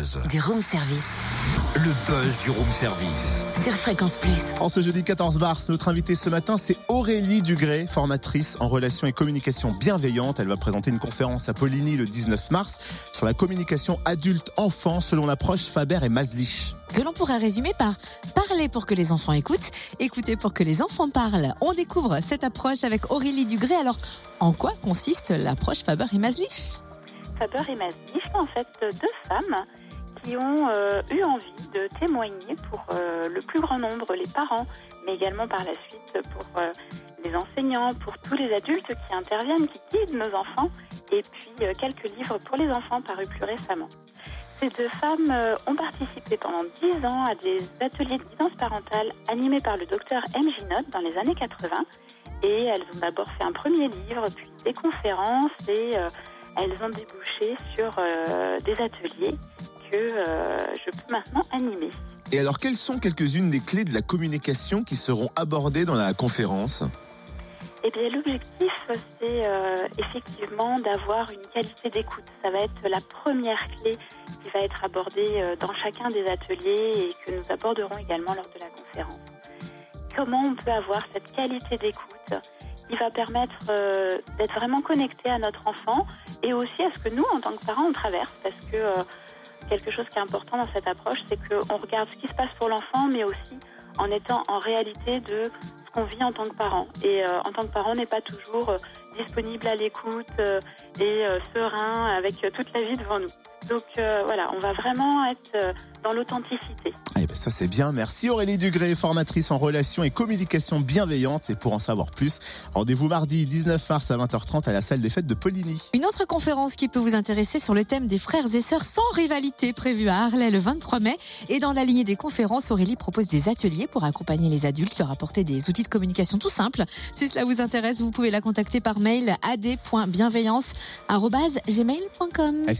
buzz. Du room service Le buzz du room service. sur Fréquence Plus. En ce jeudi 14 mars, notre invitée ce matin, c'est Aurélie Dugré, formatrice en relations et communication bienveillante. Elle va présenter une conférence à Poligny le 19 mars sur la communication adulte-enfant selon l'approche Faber et Maslich. que l'on pourrait résumer par parler pour que les enfants écoutent, écouter pour que les enfants parlent. On découvre cette approche avec Aurélie Dugré. Alors, en quoi consiste l'approche Faber et Maslich Faber et Maslich, en fait, deux femmes qui ont euh, eu envie de témoigner pour euh, le plus grand nombre, les parents, mais également par la suite pour euh, les enseignants, pour tous les adultes qui interviennent, qui guident nos enfants, et puis quelques livres pour les enfants parus plus récemment. Ces deux femmes ont participé pendant dix ans à des ateliers de guidance parentale animés par le docteur M. Ginot dans les années 80. Et elles ont d'abord fait un premier livre, puis des conférences, et elles ont débouché sur euh, des ateliers que euh, je peux maintenant animer. Et alors, quelles sont quelques-unes des clés de la communication qui seront abordées dans la conférence? Eh bien, l'objectif, c'est euh, effectivement d'avoir une qualité d'écoute. Ça va être la première clé qui va être abordée euh, dans chacun des ateliers et que nous aborderons également lors de la conférence. Comment on peut avoir cette qualité d'écoute? Qui va permettre euh, d'être vraiment connecté à notre enfant et aussi à ce que nous, en tant que parents, on traverse parce que euh, quelque chose qui est important dans cette approche, c'est qu'on regarde ce qui se passe pour l'enfant, mais aussi en étant en réalité de ce qu'on vit en tant que parent. Et euh, en tant que parent, on n'est pas toujours euh, disponible à l'écoute et serein avec toute la vie devant nous. Donc euh, voilà, on va vraiment être euh, dans l'authenticité. Eh ben ça c'est bien. Merci Aurélie Dugré, formatrice en relations et communication bienveillante. Et pour en savoir plus, rendez-vous mardi 19 mars à 20h30 à la salle des fêtes de Poligny. Une autre conférence qui peut vous intéresser sur le thème des frères et sœurs sans rivalité prévue à Arlay le 23 mai. Et dans la lignée des conférences, Aurélie propose des ateliers pour accompagner les adultes, leur apporter des outils de communication tout simples. Si cela vous intéresse, vous pouvez la contacter par mail ad.bienveillance.gmail.com.